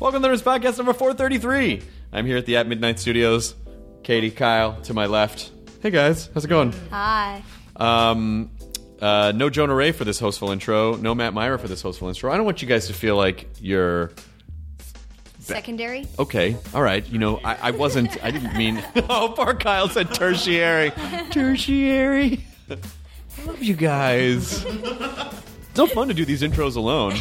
Welcome to this podcast number 433. I'm here at the At Midnight Studios. Katie, Kyle, to my left. Hey guys, how's it going? Hi. Um, uh, no Jonah Ray for this hostful intro. No Matt Mira for this hostful intro. I don't want you guys to feel like you're Secondary? okay. All right, you know, I, I wasn't. I didn't mean. oh, poor Kyle said tertiary. tertiary. I love you guys. It's no fun to do these intros alone.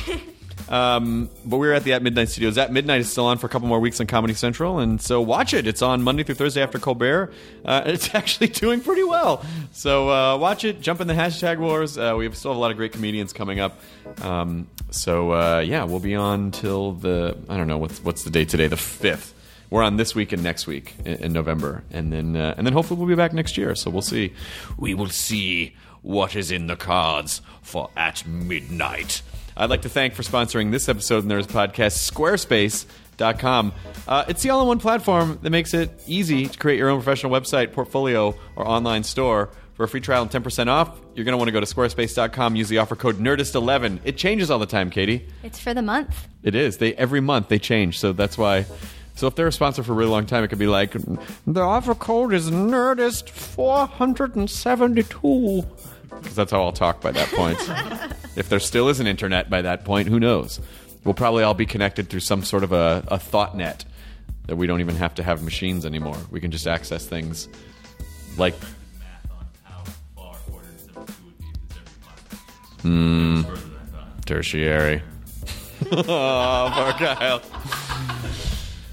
Um, but we're at the At Midnight Studios. At Midnight is still on for a couple more weeks on Comedy Central, and so watch it. It's on Monday through Thursday after Colbert. Uh, it's actually doing pretty well. So uh, watch it. Jump in the hashtag wars. Uh, we have still have a lot of great comedians coming up. Um, so uh, yeah, we'll be on till the I don't know what's what's the date today, the fifth. We're on this week and next week in, November, and then uh, and then hopefully we'll be back next year. So we'll see. We will see what is in the cards for at midnight. I'd like to thank for sponsoring this episode of Nerdist Podcast, Squarespace. Dot com. Uh, it's the all in one platform that makes it easy to create your own professional website, portfolio, or online store. For a free trial and 10% off, you're going to want to go to squarespace.com, use the offer code NERDIST11. It changes all the time, Katie. It's for the month. It is. They Every month they change, so that's why. So if they're a sponsor for a really long time, it could be like, the offer code is NERDIST472. Because that's how I'll talk by that point. if there still is an internet by that point, who knows? We'll probably all be connected through some sort of a, a thought net that we don't even have to have machines anymore. We can just access things like math on how far 472 would be if it's every month. It's further than I thought. tertiary. oh, poor Kyle.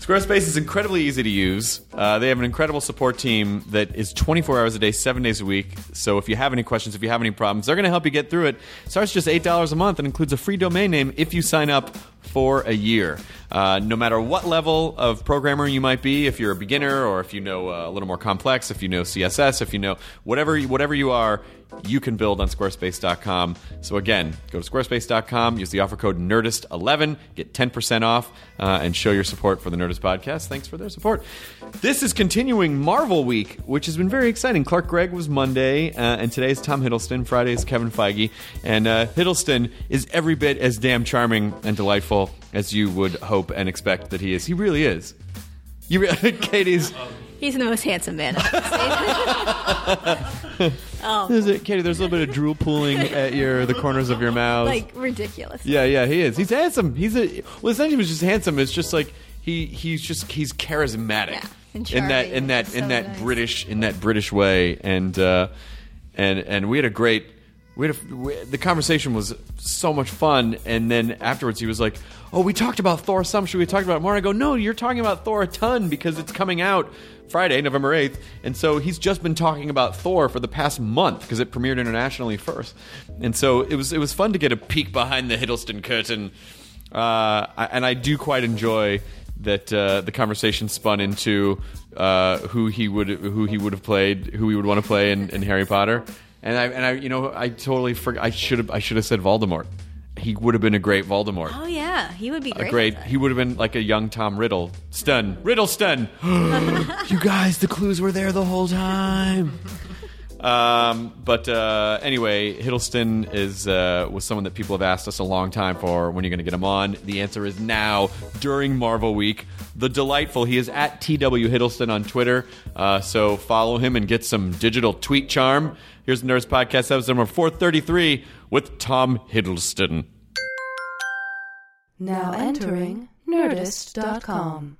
Squarespace is incredibly easy to use. Uh, they have an incredible support team that is 24 hours a day, seven days a week. So if you have any questions, if you have any problems, they're going to help you get through it. Starts just $8 a month and includes a free domain name if you sign up for a year. Uh, no matter what level of programmer you might be, if you're a beginner or if you know uh, a little more complex, if you know CSS, if you know whatever whatever you are, you can build on squarespace.com. So again, go to squarespace.com, use the offer code Nerdist11, get 10% off, uh, and show your support for the Nerdist podcast. Thanks for their support. This is continuing Marvel Week, which has been very exciting. Clark Gregg was Monday, uh, and today is Tom Hiddleston. Friday is Kevin Feige, and uh, Hiddleston is every bit as damn charming and delightful as you would hope and expect that he is. He really is. You, re- Katie's. He's the most handsome man I've ever seen. Is it, Katie? There's a little bit of drool pooling at your the corners of your mouth. like, ridiculous. Yeah, yeah, he is. He's handsome. He's a well. It's not even just handsome. It's just like he he's just he's charismatic Yeah, and in that charming. in that in so that nice. British in that British way. And uh, and and we had a great. We had a, we, the conversation was so much fun, and then afterwards he was like, "Oh, we talked about Thor some. Should we talk about it more?" I go, "No, you're talking about Thor a ton because it's coming out Friday, November eighth, and so he's just been talking about Thor for the past month because it premiered internationally first, and so it was it was fun to get a peek behind the Hiddleston curtain, uh, and I do quite enjoy that uh, the conversation spun into uh, who he would who he would have played, who he would want to play in, in Harry Potter, and I and I you know I totally forgot I should have I should have said Voldemort. He would have been a great Voldemort. Oh, yeah. He would be great. A great. He would have been like a young Tom Riddle. Stun. Riddleston. you guys, the clues were there the whole time. Um, but uh, anyway, Hiddleston is uh, was someone that people have asked us a long time for. When you're going to get him on? The answer is now during Marvel Week. The delightful. He is at TW Hiddleston on Twitter. Uh, so follow him and get some digital tweet charm. Here's the Nerdist Podcast episode number 433 with Tom Hiddleston. Now entering Nerdist.com.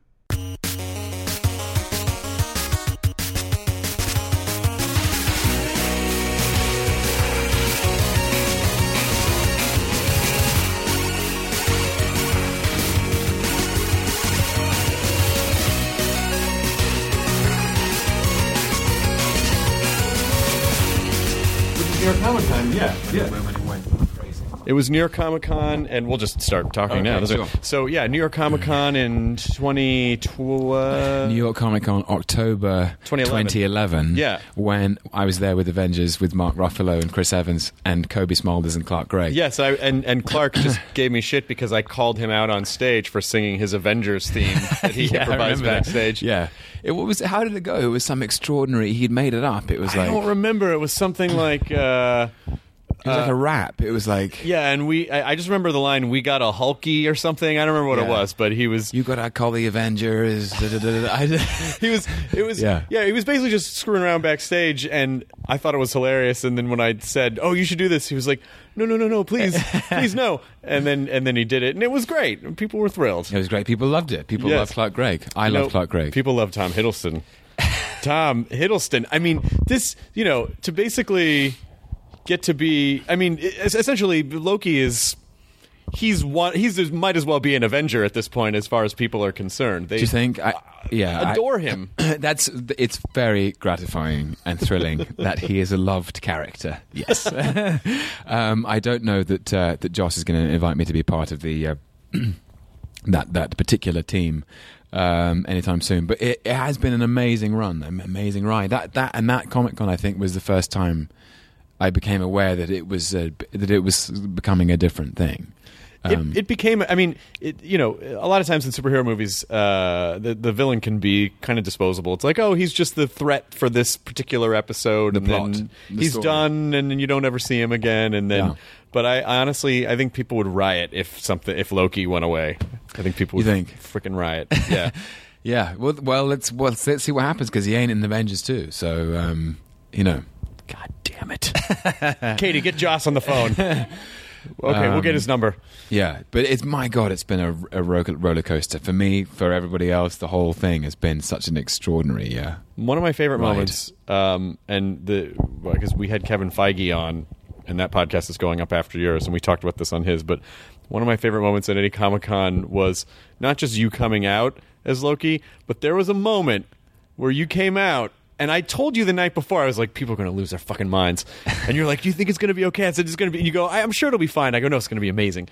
New York Comic Con, yeah, yeah. It went crazy. It was New York Comic Con, and we'll just start talking now. sure. So yeah, New York Comic Con in 2012. New York Comic Con October 2011. 2011. Yeah. When I was there with Avengers with Mark Ruffalo and Chris Evans and Cobie Smulders and Clark Gregg. Yes, I, and and Clark just gave me shit because I called him out on stage for singing his Avengers theme that he Yeah, improvised remember that. backstage. Yeah. It what was how did it go? It was some extraordinary. He'd made it up. It was I like don't remember. It was something like. Uh, It was like Uh, a rap. It was like Yeah, and we I, I just remember the line we got a hulky or something. I don't remember what it Yeah. was, but he was you got to call the Avengers. da, da, da, da. I- he was it was Yeah. yeah. he was basically just screwing around backstage and I thought it was hilarious and then when I said, "Oh, you should do this." He was like, "No, no, no, no, please. please no." And then and then he did it and it was great. People were thrilled. it was great. People loved it. People Yes. loved Clark Gregg. I love Clark Gregg. People love Tom Hiddleston. Tom Hiddleston. I mean, this, you know, to basically get to be. I mean, essentially, Loki is. He's one. He's might as well be an Avenger at this point, as far as people are concerned. They Do you think? I, yeah, I- adore him. That's it's very gratifying and thrilling that he is a loved character. Yes, um, I don't know that uh, that Joss is going to invite me to be part of the uh, that that particular team um, anytime soon. But it, it has been an amazing run, an amazing ride. That that and that Comic Con I think was the first time I became aware that it was uh, that it was becoming a different thing. Um, it, it became. I mean, it, you know, a lot of times in superhero movies, uh, the the villain can be kind of disposable. It's like, oh, he's just the threat for this particular episode, The and plot, then the he's story. done, and then you don't ever see him again. And then, Yeah. but I, I honestly, I think people would riot if something if Loki went away. I think people would You think? freaking riot. Yeah. Yeah, well, well, let's well, let's, let's see what happens because he ain't in the Avengers too. So, um, you know, God damn it, Katie, get Joss on the phone. Okay, we'll Um, get his number. yeah. But it's my God, it's been a, a ro- roller coaster for me, for everybody else. The whole thing has been such an extraordinary. year. One of my favorite Right. moments, um, and the because we had Kevin Feige on, and that podcast is going up after yours, and we talked about this on his. But one of my favorite moments at any Comic Con was not just you coming out as Loki, but there was a moment where you came out. And I told you the night before, I was like, people are going to lose their fucking minds. And you're like, do you think it's going to be okay? I said, it's going to be. And you go, I- I'm sure it'll be fine. I go, no, it's going to be amazing.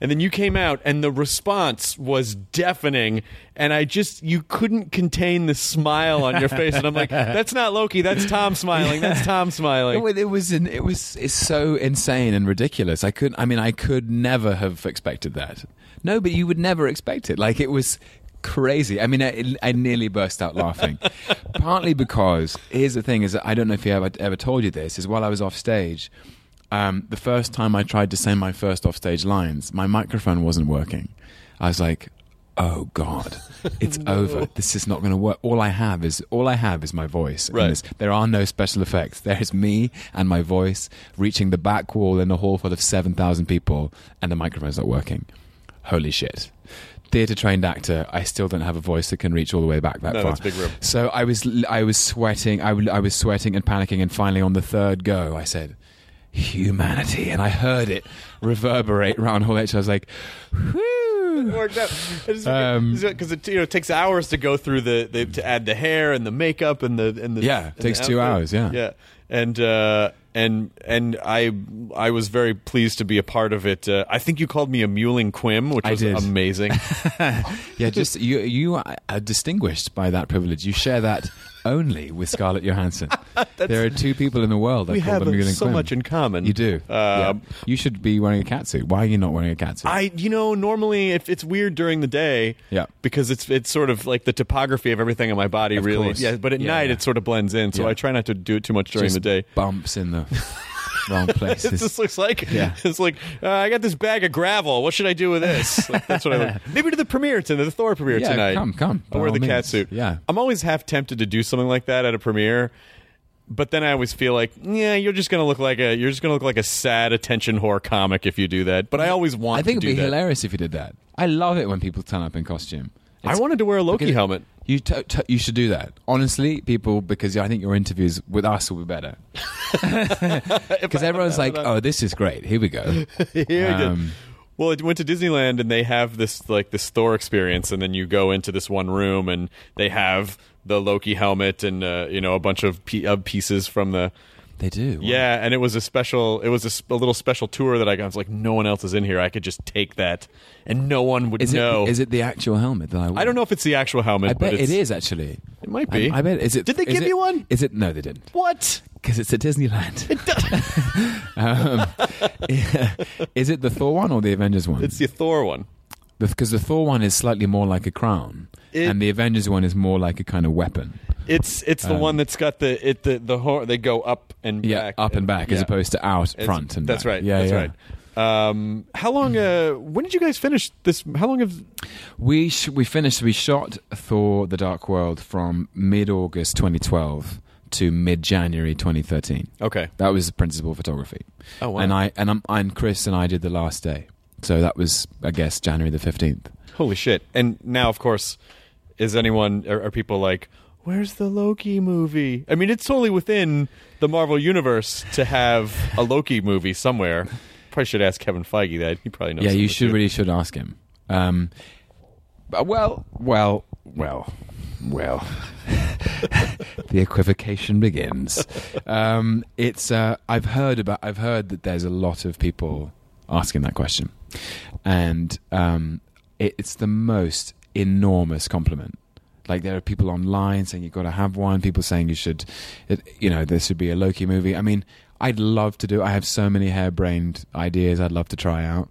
And then you came out, and the response was deafening. And I just, you couldn't contain the smile on your face. And I'm like, that's not Loki. That's Tom smiling. That's Tom smiling. It, it was an, it was it's so insane and ridiculous. I couldn't, I mean I could never have expected that. No, but you would never expect it. Like it was crazy. I mean, I, I nearly burst out laughing. Partly because here's the thing: is that I don't know if you ever ever told you this. Is while I was off stage, um, the first time I tried to say my first off stage lines, my microphone wasn't working. I was like, "Oh God, it's over. This is not going to work." All I have is all I have is my voice. Right. there are no special effects. There is me and my voice reaching the back wall in a hall full of seven thousand people, and the microphone's not working. Holy shit! Theatre trained actor, I still don't have a voice that can reach all the way back that No, far. that's big room. So I was I was sweating. I, w- I was sweating and panicking, and finally on the third go, I said, "Humanity," and I heard it reverberate around Hall H. I was like, "Whew." worked out because Um, it you know it takes hours to go through the, the to add the hair and the makeup and the and the Yeah, it the takes two hours, yeah. yeah and uh, and and I I was very pleased to be a part of it. Uh, I think you called me a mewling quim, which I was did. amazing. Yeah, just you you are distinguished by that privilege. You share that only with Scarlett Johansson. there are two people in the world that we call have them so Quinn. much in common. You do. yeah. Um, You should be wearing a catsuit. Why are you not wearing a catsuit? I, you know, normally if it's weird during the day, Yeah. because it's it's sort of like the topography of everything on my body, Of really, course. yeah. But at Yeah, night, yeah. it sort of blends in, so Yeah. I try not to do it too much during Just the day. bumps in the wrong It places. just looks like Yeah. it's like uh, I got this bag of gravel. What should I do with this? Like, that's what I look. Maybe to the premiere tonight, the Thor premiere Yeah, tonight. come, come, I'll wear the means. cat suit. Yeah. I'm always half tempted to do something like that at a premiere, but then I always feel like, yeah, you're just gonna look like a you're just gonna look like a sad attention whore comic if you do that. But I always want I think it'd be that. hilarious if you did that. I love it when people turn up in costume. I wanted to wear a Loki helmet. You t- t- you should do that. Honestly, people, because I think your interviews with us will be better. Because everyone's like, "Oh, this is great. Here we go." Here you go. Um, Well, I went to Disneyland and they have this like this Thor experience, and then you go into this one room and they have the Loki helmet and uh, you know a bunch of pe- of pieces from the They do. yeah, and it was a special. It was a, sp- a little special tour that I got. I was like, no one else is in here. I could just take that, and no one would Is it know. is it the actual helmet that I? Wore? I don't know if it's the actual helmet. I but bet it's, it is actually. It might be. I, I bet. Is it? Did they is give it- you one? Is it? No, they didn't. What? Because it's at Disneyland. um, is it the Thor one or the Avengers one? It's the Thor one. because the Thor one is slightly more like a crown, It- and the Avengers one is more like a kind of weapon. It's it's the Um, one that's got the it the the hor- they go up and Yeah, back up and back as opposed to out It's- front and that's back. right. Yeah, that's yeah. right. Um, how long? Uh, when did you guys finish this? How long have? We sh- we finished. We shot Thor: The Dark World from mid August 2012 to mid January 2013. Okay. That was principal photography. Oh wow. And I and I'm, and Chris and I did the last day. So that was I guess January the 15th. Holy shit! And now, of course, is anyone are, are people like? Where's the Loki movie? I mean, it's totally within the Marvel universe to have a Loki movie somewhere. Probably should ask Kevin Feige that. He probably knows. yeah, you should too. really should ask him. Um, well, well, well, well. the equivocation begins. Um, it's uh, I've heard about. I've heard that there's a lot of people asking that question, and um, it, it's the most enormous compliment. Like there are people online saying you've got to have one. People saying you should, it, you know, there should be a Loki movie. I mean, I'd love to do. it. I have so many harebrained ideas. I'd love to try out,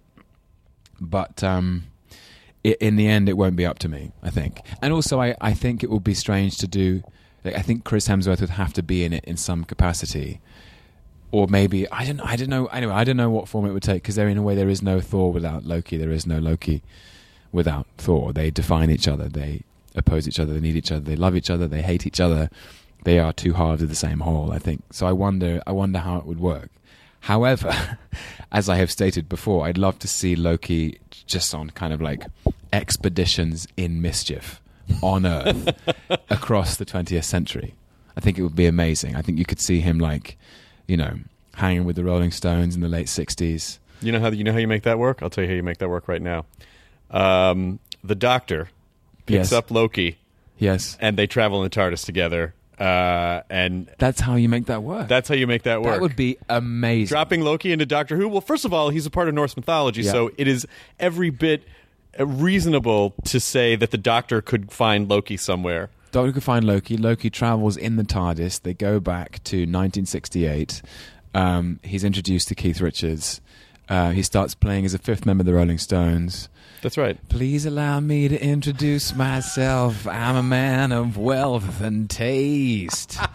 but um, i in the end, it won't be up to me. I think, and also, I, I think it would be strange to do. Like, I think Chris Hemsworth would have to be in it in some capacity, or maybe I don't. I don't know. Anyway, I don't know what form it would take because there, in a way, there is no Thor without Loki. There is no Loki without Thor. They define each other. They oppose each other. They need each other. They love each other. They hate each other. They are two halves of the same whole. I think. So I wonder. I wonder how it would work. However, as I have stated before, I'd love to see Loki just on kind of like expeditions in mischief on Earth across the 20th century. I think it would be amazing. I think you could see him like, you know, hanging with the Rolling Stones in the late 60s. You know how you know how you make that work? I'll tell you how you make that work right now. Um, the Doctor picks Yes. up Loki, Yes. and they travel in the TARDIS together. Uh, and That's how you make that work. that's how you make that work. that would be amazing. dropping Loki into Doctor Who. Well, first of all, he's a part of Norse mythology, Yeah. so it is every bit uh, reasonable to say that the Doctor could find Loki somewhere. Doctor could find Loki. Loki travels in the TARDIS. They go back to 1968. Um, he's introduced to Keith Richards. Uh, he starts playing as a fifth member of the Rolling Stones. That's right. Please allow me to introduce myself. I'm a man of wealth and taste.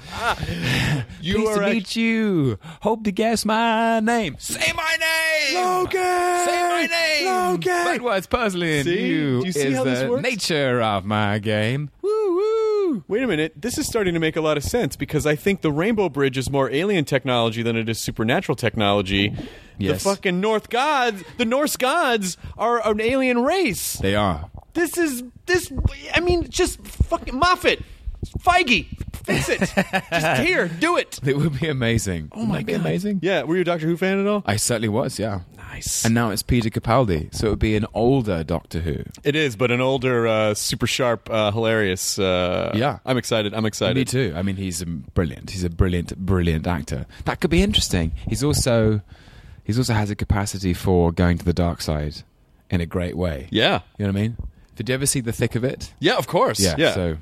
You Pleased are to meet you. Hope to guess my name. Say my name. Logan! Say my name. Logan! But what's puzzling See? you Do you see is how this the works? nature of my game. Woo woo. Wait a minute. This is starting to make a lot of sense because I think the Rainbow Bridge is more alien technology than it is supernatural technology. Yes. The fucking North gods, the Norse gods, are an alien race. They are. This is this. I mean, just fucking Moffat, Feige, fix it. just here, do it. It would be amazing. Oh my be God. amazing. Yeah, were you a Doctor Who fan at all? I certainly was. Yeah. Nice. And now it's Peter Capaldi, so it would be an older Doctor Who. it is, but an older, uh, super sharp, uh, hilarious. Uh, Yeah. I'm excited. I'm excited. Me too. I mean, he's um, brilliant. He's a brilliant, brilliant actor. That could be interesting. He's also, he's also has a capacity for going to the dark side in a great way. Yeah. You know what I mean? Did you ever see The Thick of It? Yeah, of course. Yeah. yeah. So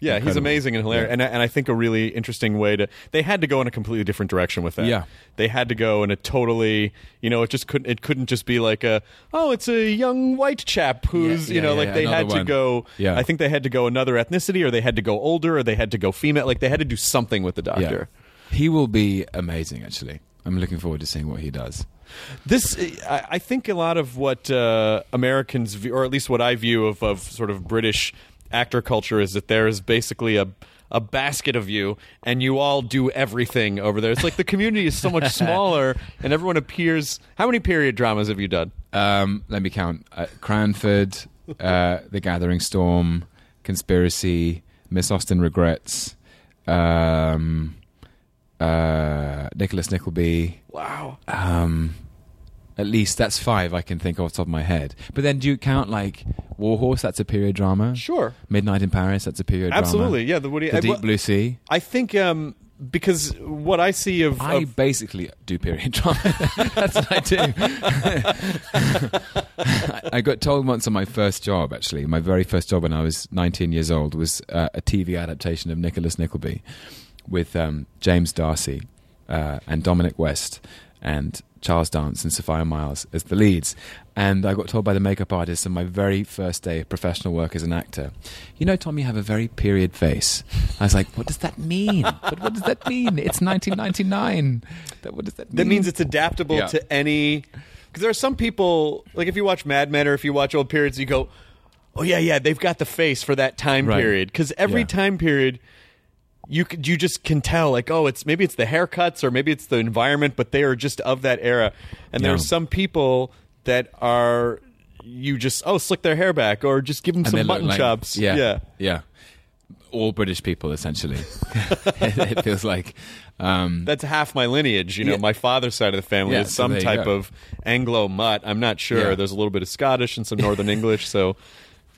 Yeah, he's amazing and hilarious, Yeah. and I- and I think a really interesting way to. They had to go in a completely different direction with that. Yeah. they had to go in a totally. You know, it just couldn't. It couldn't just be like a. Oh, it's a young white chap who's. Yeah, you know, like they had another to go. Yeah. I think they had to go another ethnicity, or they had to go older, or they had to go female. Like they had to do something with the doctor. he will be amazing. Actually, I'm looking forward to seeing what he does. This, I, I think, a lot of what uh, Americans, view, or at least what I view of, of sort of British actor culture, is that there is basically a a basket of you, and you all do everything over there. It's like the community is so much smaller, and everyone appears. How many period dramas have you done? Um, let me count: uh, Cranford, uh, The Gathering Storm, Conspiracy, Miss Austen Regrets, um, uh, Nicholas Nickleby. Wow. Um, at least that's five I can think of off the top of my head. But then, do you count like Warhorse? That's a period drama. Sure. Midnight in Paris. That's a period Absolutely. drama. Absolutely. Yeah. The Woody. The I, Deep well, Blue Sea. I think um, because what I see of, I of basically do period drama. That's what I do. I got told once on my first job, actually, my very first job when I was 19 years old, was uh, a TV adaptation of Nicholas Nickleby with um, James D'Arcy uh, and Dominic West. And Charles Dance and Sophia Myles as the leads. And I got told by the makeup artist on my very first day of professional work as an actor, you know, Tom, you have a very period face. I was like, what does that mean? but what does that mean? It's 1999. That, what does that mean? That means it's adaptable Yeah. to any. Because there are some people, like if you watch Mad Men or if you watch old periods, you go, "Oh yeah, yeah, they've got the face for that time Right. period." Because every Yeah. time period, you could, you just can tell, like, oh, it's maybe it's the haircuts or maybe it's the environment, but they are just of that era. And there Yeah. are some people that are you just oh slick their hair back or just give them And some mutton like- chops. Yeah, yeah. yeah. All British people, essentially. it feels like. Um, That's half my lineage. You know, Yeah. my father's side of the family Yeah, is some there you type of Anglo mutt. I'm not sure. There's a little bit of Scottish and some Northern English. So,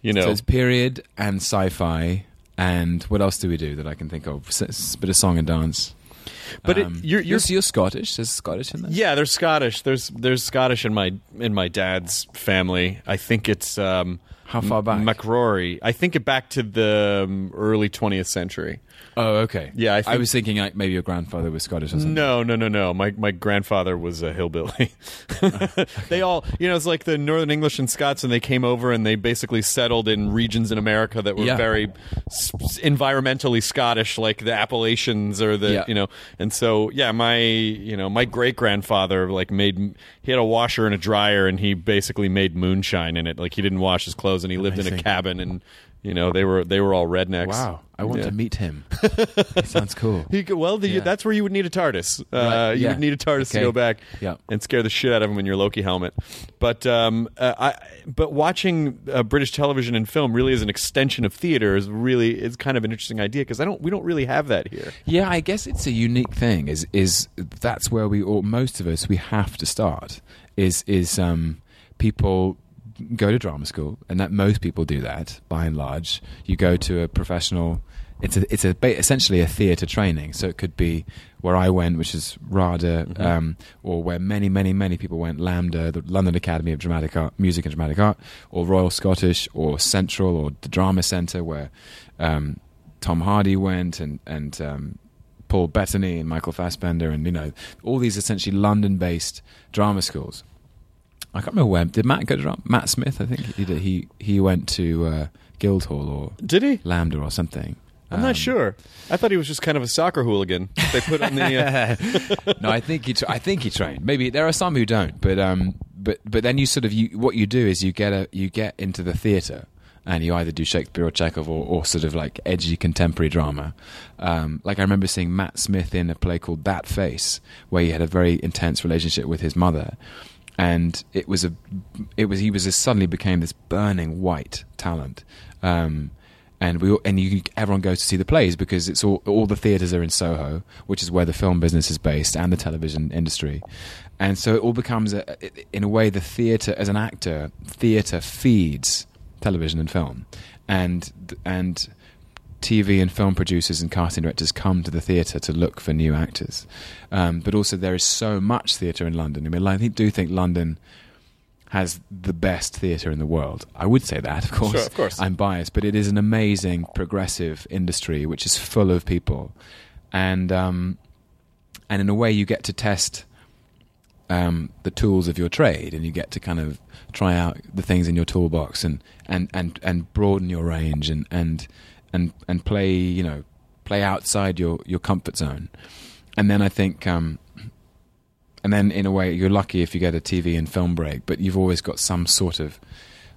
you know, So it's period and sci-fi, and what else do we do that I can think of? S- s- bit of song and dance. but it, Um, you're, you're you're Scottish. There's Scottish in there. yeah. There's Scottish. There's there's Scottish in my in my dad's family. I think it's um, How far back? McRory. I think it back to the um, early 20th century. Oh, okay. Yeah, I I, was thinking like maybe your grandfather was Scottish or something. No, no, no, no. My my grandfather was a hillbilly. They all, you know, it's like the Northern English and Scots, and they came over and they basically settled in regions in America that were Yeah. very s- environmentally Scottish, like the Appalachians or the, Yeah. you know. And so, yeah, my, you know, my great grandfather like made he had a washer and a dryer, and he basically made moonshine in it. Like he didn't wash his clothes, and he lived in a cabin, and you know they were they were all rednecks. Wow, I want Yeah. to meet him. sounds cool. He well, the, Yeah. that's where you would need a TARDIS. Uh, Right, You yeah. would need a TARDIS to go back and scare the shit out of him in your Loki helmet. But um, uh, I, but watching uh, British television and film really as an extension of theater is really is kind of an interesting idea because I don't we don't really have that here. Yeah, I guess it's a unique thing. Is is that's where we or most of us we have to start. Is is um, people go to drama school, and that most people do that by and large. You go to a professional. It's a it's a essentially a theatre training. So it could be where I went, which is RADA, um, or where many many many people went, LAMDA, the London Academy of Dramatic Art, Music and Dramatic Art, or Royal Scottish, or Central, or the Drama Centre, where um, Tom Hardy went, and and um, Paul Bettany and Michael Fassbender, and you know all these essentially London-based drama schools. I can't remember where did Matt go to drama? Matt Smith, I think he did. He he went to uh, Guildhall or Did he? LAMDA or something. I'm Um, not sure. I thought he was just kind of a soccer hooligan. They put on the. Uh, no, I think he. Tra- I think he trained. Maybe there are some who don't, but um, but but then you sort of you what you do is you get a you get into the theatre and you either do Shakespeare or Chekhov or, or sort of like edgy contemporary drama. Um, like I remember seeing Matt Smith in a play called That Face, where he had a very intense relationship with his mother, and it was a it was he was suddenly became this burning white talent. Um, and we all- and you everyone goes to see the plays because it's all all the theaters are in Soho, which is where the film business is based and the television industry, and so it all becomes a, in a way the theater as an actor, theater feeds television and film, and and TV and film producers and casting directors come to the theatre to look for new actors, um, but also there is so much theatre in London. I mean, I think, do think London has the best theatre in the world. I would say that, of course. Sure, of course. I'm biased, but it is an amazing, progressive industry which is full of people, and um, and in a way, you get to test um, the tools of your trade, and you get to kind of try out the things in your toolbox, and and and, and broaden your range, and and and and play, you know, play outside your your comfort zone, and then I think. Um, and then, in a way, you're lucky if you get a TV and film break, but you've always got some sort of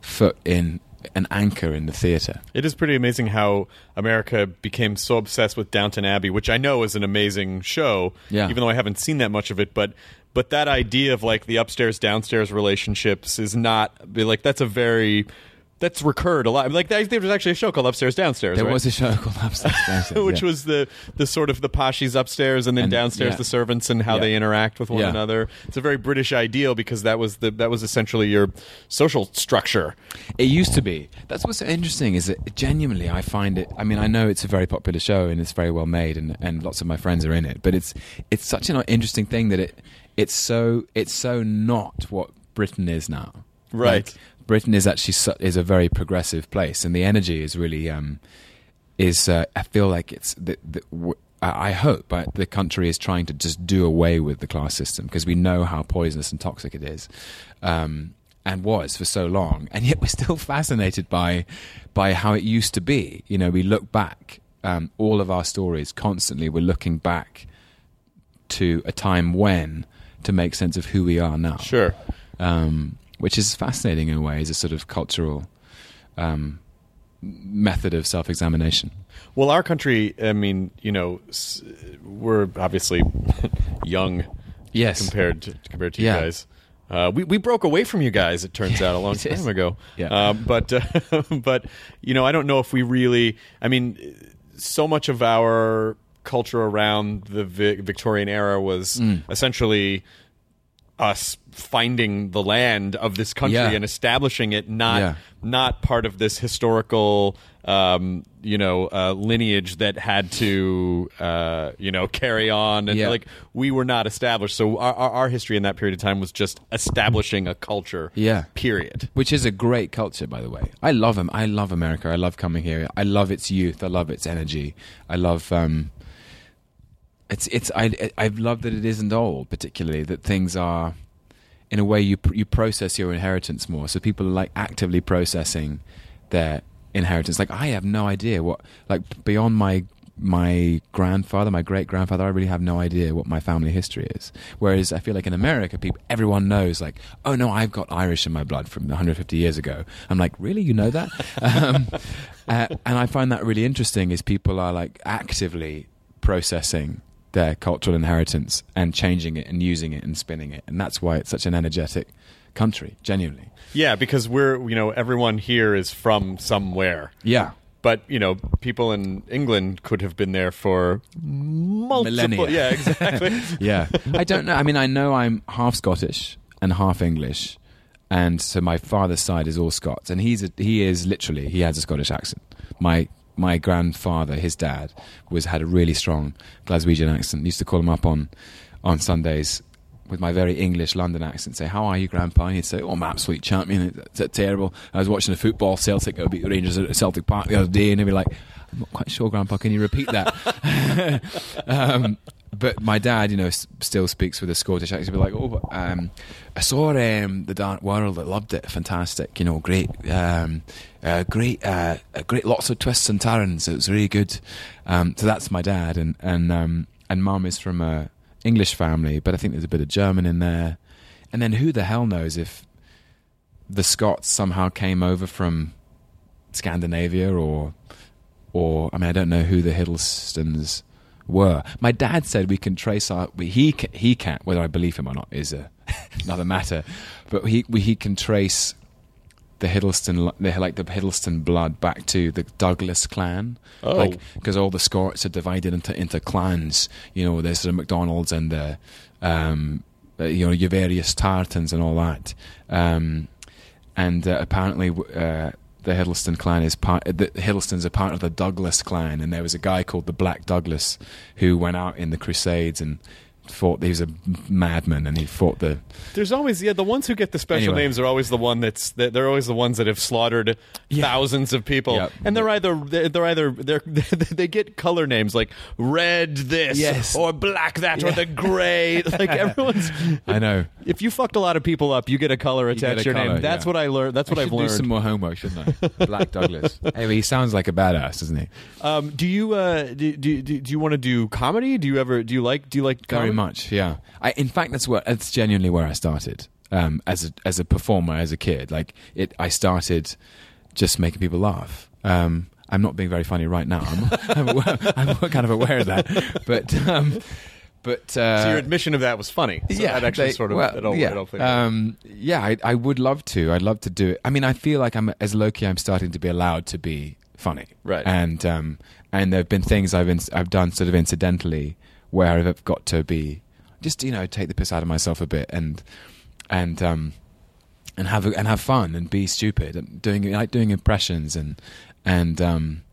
foot in an anchor in the theatre. It is pretty amazing how America became so obsessed with Downton Abbey, which I know is an amazing show, Yeah. even though I haven't seen that much of it. But but that idea of like the upstairs downstairs relationships is not like that's a very that's recurred a lot. Like there was actually a show called Upstairs Downstairs. There right? was a show called Upstairs Downstairs, which yeah. was the the sort of the poshies upstairs and then And- downstairs yeah. the servants and how Yeah. they interact with one another. It's a very British ideal because that was the that was essentially your social structure. It used to be. That's what's so interesting is that genuinely I find it. I mean, I know it's a very popular show and it's very well made, and, and lots of my friends are in it. But it's it's such an interesting thing that it it's so it's so not what Britain is now. Right. Like, Britain is actually su- is a very progressive place, and the energy is really um is. Uh, I feel like it's the, the, w- I I hope the country is trying to just do away with the class system because we know how poisonous and toxic it is, um, and was for so long, and yet we're still fascinated by by how it used to be. You know, we look back, um, all of our stories constantly. We're looking back to a time when to make sense of who we are now Sure. um, which is fascinating in a way as a sort of cultural um, method of self-examination. Well, our country, I mean, you know, we're obviously young Yes, compared to, compared to Yeah. you guys. Uh, we we broke away from you guys. It turns out a long time ago. Yeah. Uh, but uh, but you know, I don't know if we really. I mean, so much of our culture around the Vi- Victorian era was Mm. essentially us finding the land of this country Yeah. and establishing it, not Yeah. not part of this historical, um, you know, uh, lineage that had to, uh, you know, carry on. And Yeah. like we were not established, so our, our, our history in that period of time was just establishing a culture. Yeah. Period. which is a great culture, by the way. I love them. I love America. I love coming here. I love its youth. I love its energy. I love. Um, it's it's I I've loved that it isn't old, particularly that things are, in a way you you process your inheritance more. So people are like actively processing their inheritance. Like I have no idea what like beyond my my grandfather, my great grandfather, I really have no idea what my family history is. Whereas I feel like in America, people, everyone knows, like, oh no, I've got Irish in my blood from 150 years ago. I'm like, really, you know that? um, uh, and I find that really interesting. Is people are like actively processing their cultural inheritance and changing it and using it and spinning it, and that's why it's such an energetic country. Genuinely, Yeah, because we're you know everyone here is from somewhere. yeah. But you know, people in England could have been there for multiple. Millennia. Yeah, exactly. yeah. I don't know. I mean, I know I'm half Scottish and half English, and so my father's side is all Scots, and he's a, he is literally he has a Scottish accent. My my grandfather, his dad, was had a really strong Glaswegian accent. Used to call him up on on Sundays with my very English London accent, say, "How are you, Grandpa?" And he'd say, "Oh, I'm absolute champion. It's, it's terrible. I was watching a football Celtic uh, beat the Rangers at Celtic Park the other day, and he'd be like." I'm not quite sure, Grandpa. Can you repeat that? um, but my dad, you know, s- still speaks with a Scottish accent. He'll be like, "Oh, um, I saw um, the Dark World. I loved it. Fantastic. You know, great, um, uh, great, uh, great. Lots of twists and turns. It was really good." Um, so that's my dad, and and um, and Mum is from a English family, but I think there's a bit of German in there. And then who the hell knows if the Scots somehow came over from Scandinavia or or I mean I don't know who the Hiddlestons were. My dad said we can trace our we, he he can't whether I believe him or not is a, another matter, but he we, he can trace the Hiddleston the, like the Hiddleston blood back to the Douglas clan. Oh. Like because all the Scots are divided into into clans. You know, there's the McDonald's and the um, uh, you know your various tartans and all that. Um, and uh, apparently uh, the Hiddleston clan is part. The Hiddlestons are part of the Douglas clan, and there was a guy called the Black Douglas who went out in the Crusades and fought. He was a madman, and he fought the. There's always yeah the ones who get the special Anyway. names are always the one that's they're they're always the ones that have slaughtered Yeah. thousands of people Yep. and they're either they're, either they're they get color names like red this Yes. or black that or the gray like everyone's I know. if you fucked a lot of people up you get a color attached to your colour, name that's yeah. what I learned that's what I I've learned do some more homework, shouldn't I? Black Douglas. Anyway, he sounds like a badass, doesn't he? um, do you uh do, do, do, do you want to do comedy do you ever do you like do you like comedy? Much, yeah. I, in fact, that's where that's genuinely where I started um, as a as a performer as a kid. Like it, I started just making people laugh. Um, I'm not being very funny right now. I'm, I'm, I'm kind of aware of that, but um, but uh, so your admission of that was funny so yeah, that actually they- sort of well, it all, yeah, it all um, yeah. I, I would love to. I'd love to do it. I mean, I feel like I'm as Loki. I'm starting to be allowed to be funny, Right. And um, and there've been things I've ins- I've done sort of incidentally where I've got to be. Just you know take the piss out of myself a bit and and um and have and have fun and be stupid and doing like doing impressions and and um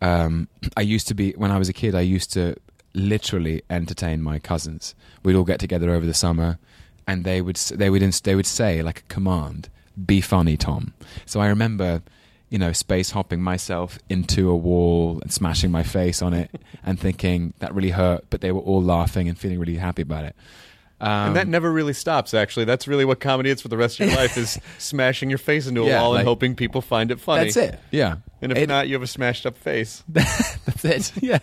um I used to be when I was a kid I used to literally entertain my cousins. We'd all get together over the summer and they would they would they would say like a command be funny Tom. So I remember you know, space hopping myself into a wall and smashing my face on it and thinking that really hurt, but they were all laughing and feeling really happy about it. Um, and that never really stops. Actually, that's really what comedy is for the rest of your life: is smashing your face into a Yeah, wall and hoping people find it funny. that's it. Yeah. And if It- not, you have a smashed up face. That's it. Yeah.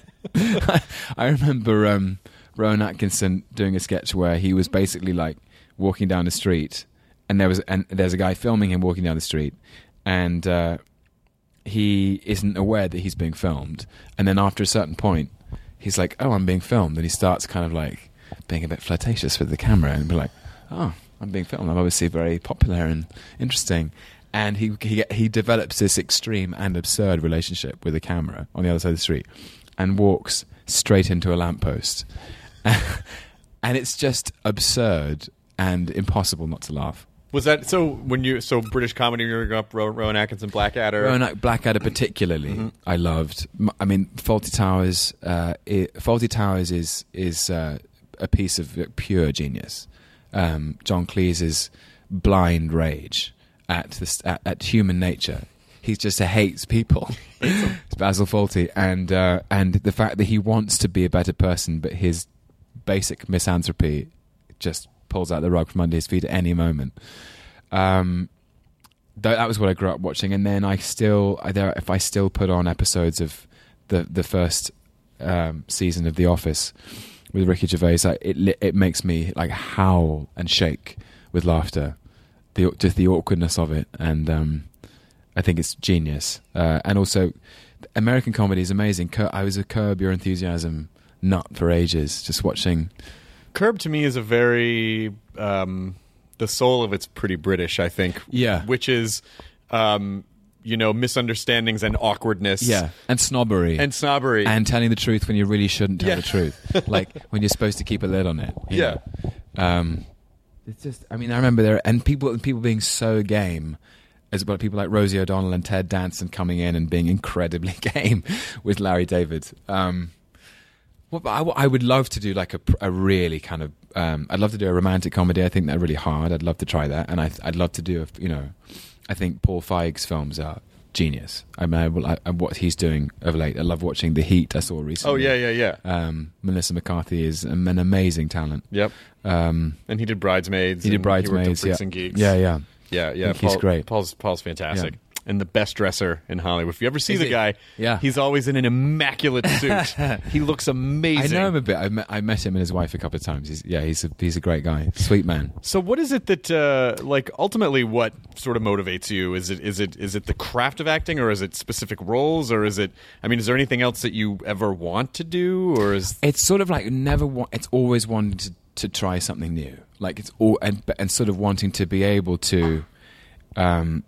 I remember um, Rowan Atkinson doing a sketch where he was basically like walking down the street, and there was and there's a guy filming him walking down the street, and uh, he isn't aware that he's being filmed, and then after a certain point, he's like, "Oh, I'm being filmed," and he starts kind of like being a bit flirtatious with the camera and be like, "Oh, I'm being filmed. I'm obviously very popular and interesting." And he he he develops this extreme and absurd relationship with the camera on the other side of the street, and walks straight into a lamppost, and it's just absurd and impossible not to laugh. Was that so? When you so British comedy, you were growing up, Ro- Rowan Atkinson, Blackadder. Rowan Blackadder particularly, I loved. I mean, Fawlty Towers. Uh, it, Fawlty Towers is is uh, a piece of pure genius. Um, John Cleese's blind rage at, this, at at human nature. He just hates people. it's Basil Fawlty, and uh, and the fact that he wants to be a better person, but his basic misanthropy just pulls out the rug from under his feet at any moment. Um, that, that was what I grew up watching, and then I still, there, if I still put on episodes of the the first um, season of The Office with Ricky Gervais, I, it it makes me like howl and shake with laughter, the just the awkwardness of it, and um, I think it's genius. Uh, and also, American comedy is amazing. I was a Curb Your Enthusiasm nut for ages, just watching. Curb to me is a very um, the soul of it's pretty British, I think. Yeah. which is um, you know misunderstandings and awkwardness. Yeah, and snobbery and snobbery. and telling the truth when you really shouldn't tell Yeah. the truth, like when you're supposed to keep a lid on it. Yeah. Um, it's just. I mean, I remember there and people people being so game. As well, people like Rosie O'Donnell and Ted Danson coming in and being incredibly game with Larry David. Um, well, I, I would love to do like a, a really kind of. Um, I'd love to do a romantic comedy. I think they're really hard. I'd love to try that, and I, I'd love to do a. You know, I think Paul Feig's films are genius. I mean, I, I, what he's doing of late. I love watching The Heat. I saw recently. oh yeah, yeah, yeah. Um, Melissa McCarthy is an an amazing talent. Yep. Um, And he did Bridesmaids. he did and worked on Bridesmaids. Freaks yeah. and Geeks. yeah, yeah. yeah, yeah. think he's great. Paul's Paul's fantastic. Yeah. And the best dresser in Hollywood. If you ever see Is the he? guy, Yeah. he's always in an immaculate suit. he looks amazing. I amazing. know him a bit. I met, I met him and his wife a couple of times. He's, yeah, he's a, he's a great guy, sweet man. So what is it that uh, like ultimately what sort of motivates you? Is it is it is it the craft of acting or is it specific roles or is it I mean is there anything else that you ever want to do or is It's sort of like never. Wa- it's always wanting to, to try something new. Like it's all and and sort of wanting to be able to, um,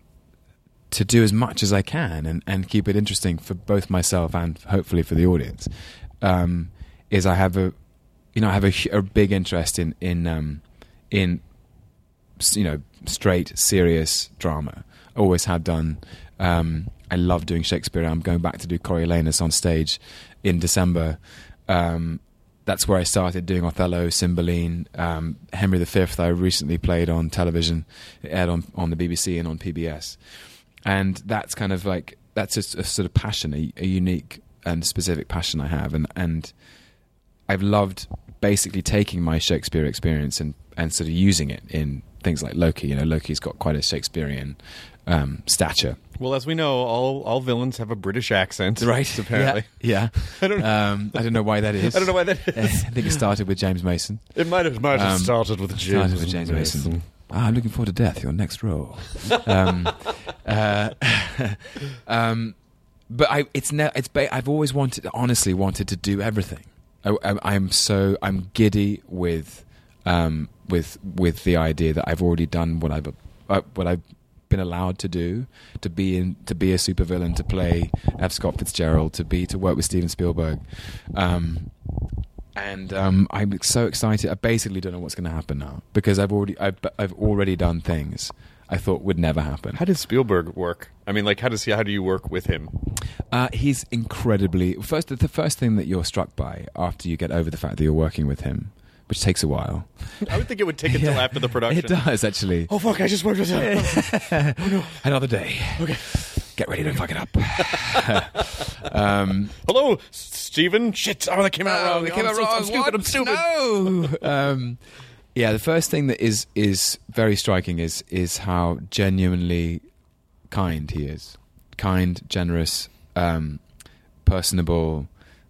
to do as much as I can and and keep it interesting for both myself and hopefully for the audience. Um, is I have a, you know, I have a, a big interest in in um, in you know straight serious drama. Always have done. Um, I love doing Shakespeare. I'm going back to do Coriolanus on stage in December. Um, that's where I started doing Othello, Cymbeline, um, Henry V. I recently played on television, aired on on the BBC and on PBS, and that's kind of like that's a, a sort of passion, a, a unique and specific passion I have, and and I've loved basically taking my Shakespeare experience and, and sort of using it in things like Loki. You know, Loki's got quite a Shakespearean um, stature. well as we know all all villains have a British accent right? apparently Yeah. I don't know. Um, I don't know why that is. I don't know why that is. I think it started with James Mason. It might have might have Um, started with James, started with James Mason. Ah, I'm looking forward to death. Your next role. um, uh, um, but I, it's ne- it's. Ba- I've always wanted, honestly, wanted to do everything. I, I'm so I'm giddy with, um, with with the idea that I've already done what I've uh, what I've been allowed to do to be in to be a supervillain to play F. Scott Fitzgerald to be to work with Steven Spielberg. Um, and um, I'm so excited. I basically don't know what's going to happen now because I've already I've, I've already done things I thought would never happen. How does Spielberg work? I mean like how does he how do you work with him? Uh, he's incredibly first. The first thing that you're struck by after you get over the fact that you're working with him, which takes a while. I would think it would take until after the production. It does actually. Oh fuck, I just worked with him. Another day. Okay. Get ready to fuck it up. um, Hello, Steven. Shit. Oh, that came out wrong. Oh, came out wrong. I'm stupid. I'm stupid. No. um, yeah, the first thing that is is very striking is is how genuinely kind he is. Kind, generous, um, personable,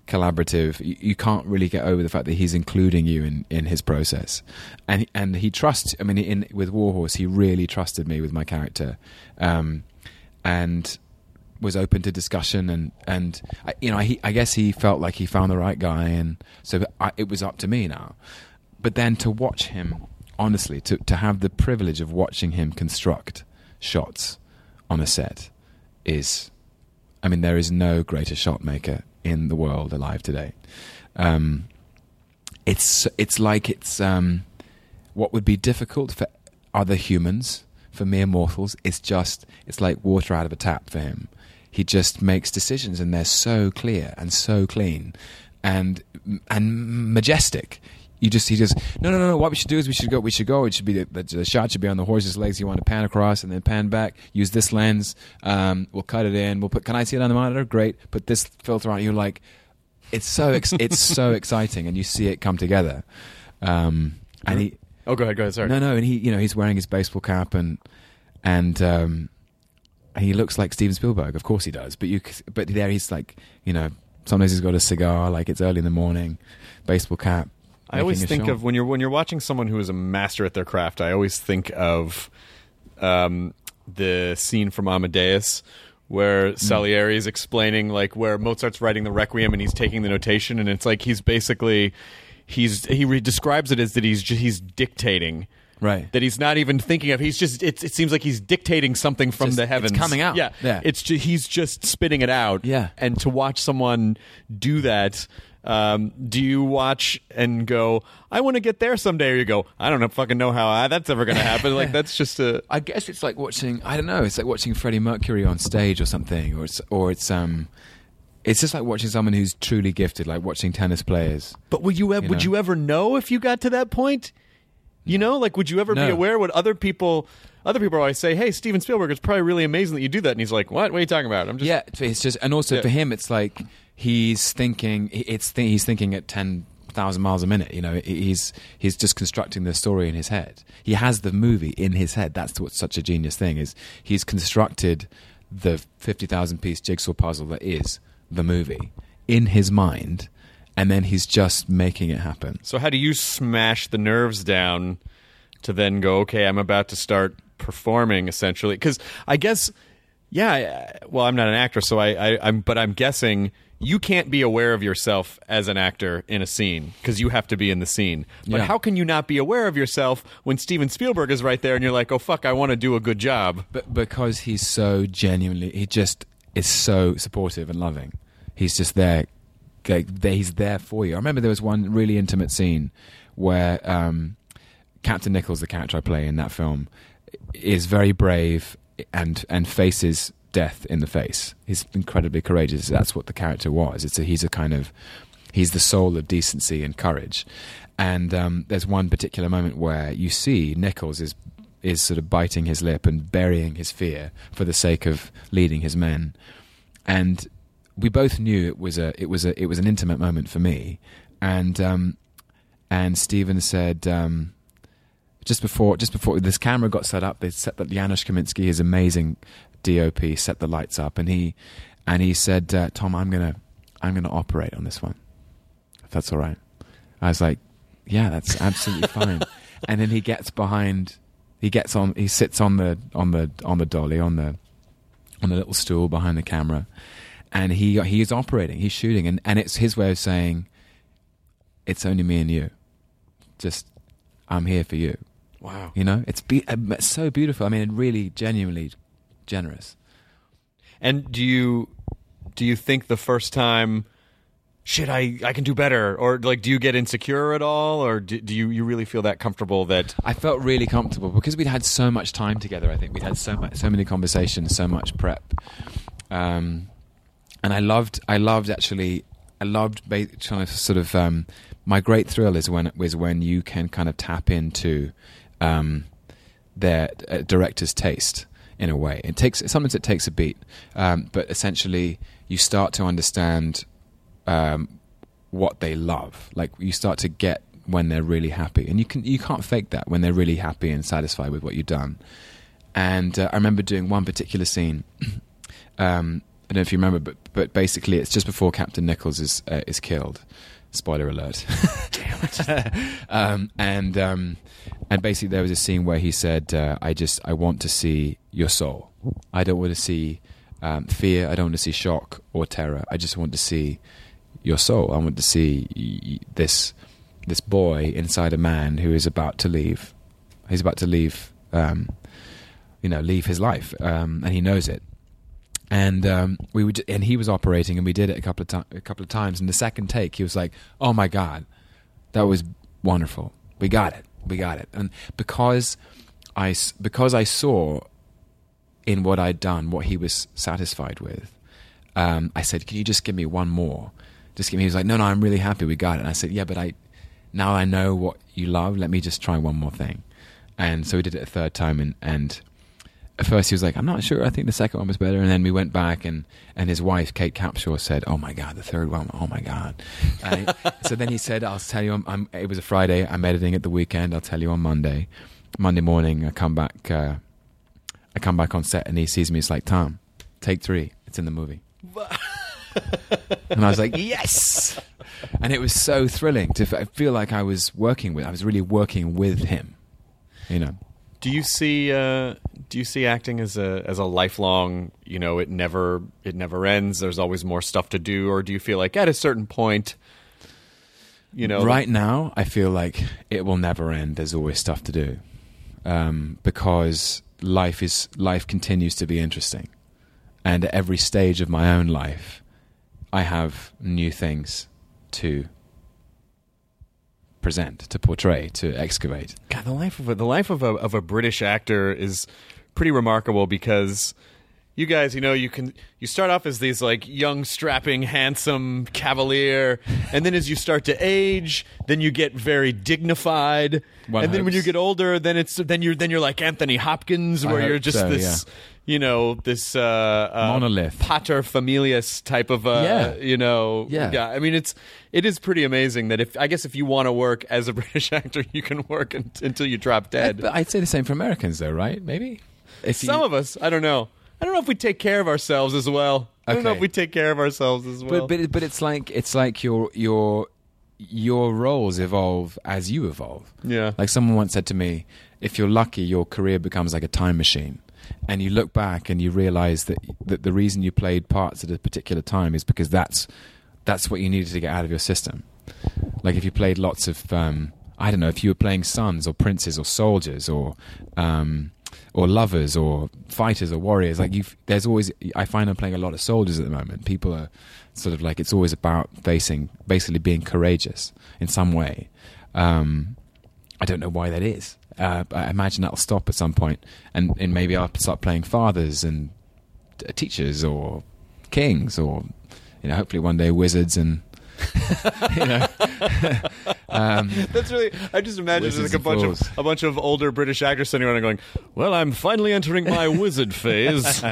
collaborative. You, you can't really get over the fact that he's including you in, in his process, and he- and he trusts. I mean, in with Warhorse, he really trusted me with my character, um, and was open to discussion and and you know I, I guess he felt like he found the right guy and so I, it was up to me now. But then to watch him honestly to to have the privilege of watching him construct shots on a set is I mean there is no greater shot maker in the world alive today. Um, it's it's like it's um, what would be difficult for other humans for mere mortals it's just it's like water out of a tap for him. He just makes decisions and they're so clear and so clean and and majestic. You just he just no no no no what we should do is we should go we should go. It should be the, the, the shot should be on the horse's legs. You want to pan across and then pan back. Use this lens. Um, we'll cut it in. We'll put can I see it on the monitor? Great. Put this filter on. You're like it's so ex- it's so exciting and you see it come together. Um, and he Oh, go ahead. Go ahead. Sorry. no, no, and he, you know, he's wearing his baseball cap and and um, he looks like Steven Spielberg. Of course he does. But you, but there he's like, you know, sometimes he's got a cigar, like it's early in the morning, baseball cap. I always think shot. of when you're when you're watching someone who is a master at their craft. I always think of um, the scene from Amadeus where Hmm. Salieri is explaining like where Mozart's writing the Requiem and he's taking the notation, and it's like he's basically he's he re- describes it as that he's ju- he's dictating. Right. That he's not even thinking of. He's just. It, it seems like he's dictating something from Just- the it's heavens. coming out. Yeah. Yeah. It's ju- he's just spitting it out. Yeah. And to watch someone do that, um, do you watch and go, "I want to get there someday," or you go, "I don't know, fucking know how I, that's ever going to happen"? like that's just a. I guess it's like watching. I don't know. It's like watching Freddie Mercury on stage or something, or it's or it's um, it's just like watching someone who's truly gifted, like watching tennis players. But would you, ev- You would know. you ever know if you got to that point? You know, like would you ever be aware what other people? Other people always say, "Hey, Steven Spielberg, it's probably really amazing that you do that," and he's like, "What? What are you talking about?" I'm just yeah, it's just, and also Yeah. for him, it's like he's thinking. It's th- he's thinking at ten thousand miles a minute. You know, he's he's just constructing the story in his head. He has the movie in his head. That's what's such a genius thing is he's constructed the fifty thousand piece jigsaw puzzle that is the movie in his mind, and then he's just making it happen. So how do you smash the nerves down to then go, okay, I'm about to start performing essentially? Because I guess, yeah, well, I'm not an actor, so I, I, I'm, but I'm guessing you can't be aware of yourself as an actor in a scene because you have to be in the scene. But Yeah. how can you not be aware of yourself when Steven Spielberg is right there and you're like, oh fuck, I want to do a good job? But because he's so genuinely, he just is so supportive and loving. He's just there. like, He's there for you. I remember there was one really intimate scene where um, Captain Nichols, the character I play in that film, is very brave and and faces death in the face. He's incredibly courageous. That's what the character was. It's a, he's a kind of he's the soul of decency and courage. And um, there's one particular moment where you see Nichols is is sort of biting his lip and burying his fear for the sake of leading his men. And we both knew it was a it was a it was an intimate moment for me. And um, and Steven said. Um, just before just before this camera got set up, they set that Janusz Kaminski, his amazing DOP, set the lights up, and he and he said, uh, "Tom, I'm gonna I'm gonna operate on this one. If that's all right." I was like, "Yeah, that's absolutely fine." And then he gets behind, he gets on, he sits on the on the on the dolly on the on the little stool behind the camera, and he he is operating, he's shooting, and and it's his way of saying, "It's only me and you. Just I'm here for you." Wow. You know, it's, be- uh, it's so beautiful. I mean, really, genuinely generous. And do you do you think the first time, shit, I, I can do better, or like, do you get insecure at all, or do, do you you really feel that comfortable that I felt really comfortable because we'd had so much time together. I think we'd had so much, so many conversations, so much prep, um, and I loved. I loved actually. I loved trying to sort of. Um, my great thrill is when is when you can kind of tap into um, their uh, director's taste in a way. It takes sometimes it takes a beat, um, but essentially you start to understand um, what they love. Like you start to get when they're really happy, and you can you can't fake that when they're really happy and satisfied with what you've done. And uh, I remember doing one particular scene. um, I don't know if you remember, but but basically it's just before Captain Nichols is uh, is killed. Spoiler alert. Damn it. um, and um, and basically there was a scene where he said, uh, "I just I want to see your soul. I don't want to see um, fear. I don't want to see shock or terror. I just want to see your soul. I want to see y- y- this this boy inside a man who is about to leave. He's about to leave, um, you know, leave his life, um, and he knows it. And um, we would, and he was operating, and we did it a couple of ti- a couple of times. And the second take, he was like, "Oh my god, that was wonderful. We got it. We got it." And because I because I saw in what I'd done what he was satisfied with, um, I said, "Can you just give me one more?" Just give me. He was like, "No, no, I'm really happy. We got it." And I said, "Yeah, but I now I know what you love. Let me just try one more thing." And so we did it a third time, and and at first he was like, "I'm not sure. I think the second one was better." And then we went back, and and his wife Kate Capshaw said, "Oh my god, the third one! Oh my god!" He- so then he said, "I'll tell you. I'm, I'm, it was a Friday. I'm editing at the weekend. I'll tell you on Monday. Monday morning, I come back. Uh, I come back on set, and he sees me. It's like Tom, take three. It's in the movie." and I was like, "Yes!" And it was so thrilling to feel like I was working with. I was really working with him. You know. Do you see uh, do you see acting as a as a lifelong, you know, it never it never ends, there's always more stuff to do or do you feel like at a certain point you know right now i feel like it will never end there's always stuff to do. Um, because life is life continues to be interesting. And at every stage of my own life i have new things to present to portray to excavate. God, the life of a, the life of a of a British actor is pretty remarkable because you guys, you know, you can you start off as these like young, strapping, handsome cavalier, and then as you start to age, then you get very dignified, One and then when you get older, then it's then you're then you're like Anthony Hopkins, I where you're hope just so, this. You know this uh, uh, Monolith. pater familias type of uh, Yeah. you know Yeah. guy. I mean it's it is pretty amazing that if I guess if you want to work as a British actor, you can work un- until you drop dead. but i'd say the same for americans though right maybe if Some of us, I don't know. I don't know if we take care of ourselves as well. I don't know if we take care of ourselves as well. but but but it's like it's like your your your roles evolve as you evolve. Yeah. Like someone once said to me, if you're lucky, your career becomes like a time machine, and you look back and you realize that that the reason you played parts at a particular time is because that's that's what you needed to get out of your system. Like if you played lots of um, I don't know if you were playing sons or princes or soldiers or um, or lovers or fighters or warriors. Like you, there's always. I find I'm playing a lot of soldiers at the moment. People are sort of like it's always about facing, basically being courageous in some way. Um, I don't know why that is. Uh, I imagine that'll stop at some point, and, and maybe I'll start playing fathers and teachers or kings or you know hopefully one day wizards and you know um, That's really. I just imagine Wizards like a bunch of a bunch of older British actors sitting around and going, "Well, I'm finally entering my wizard phase."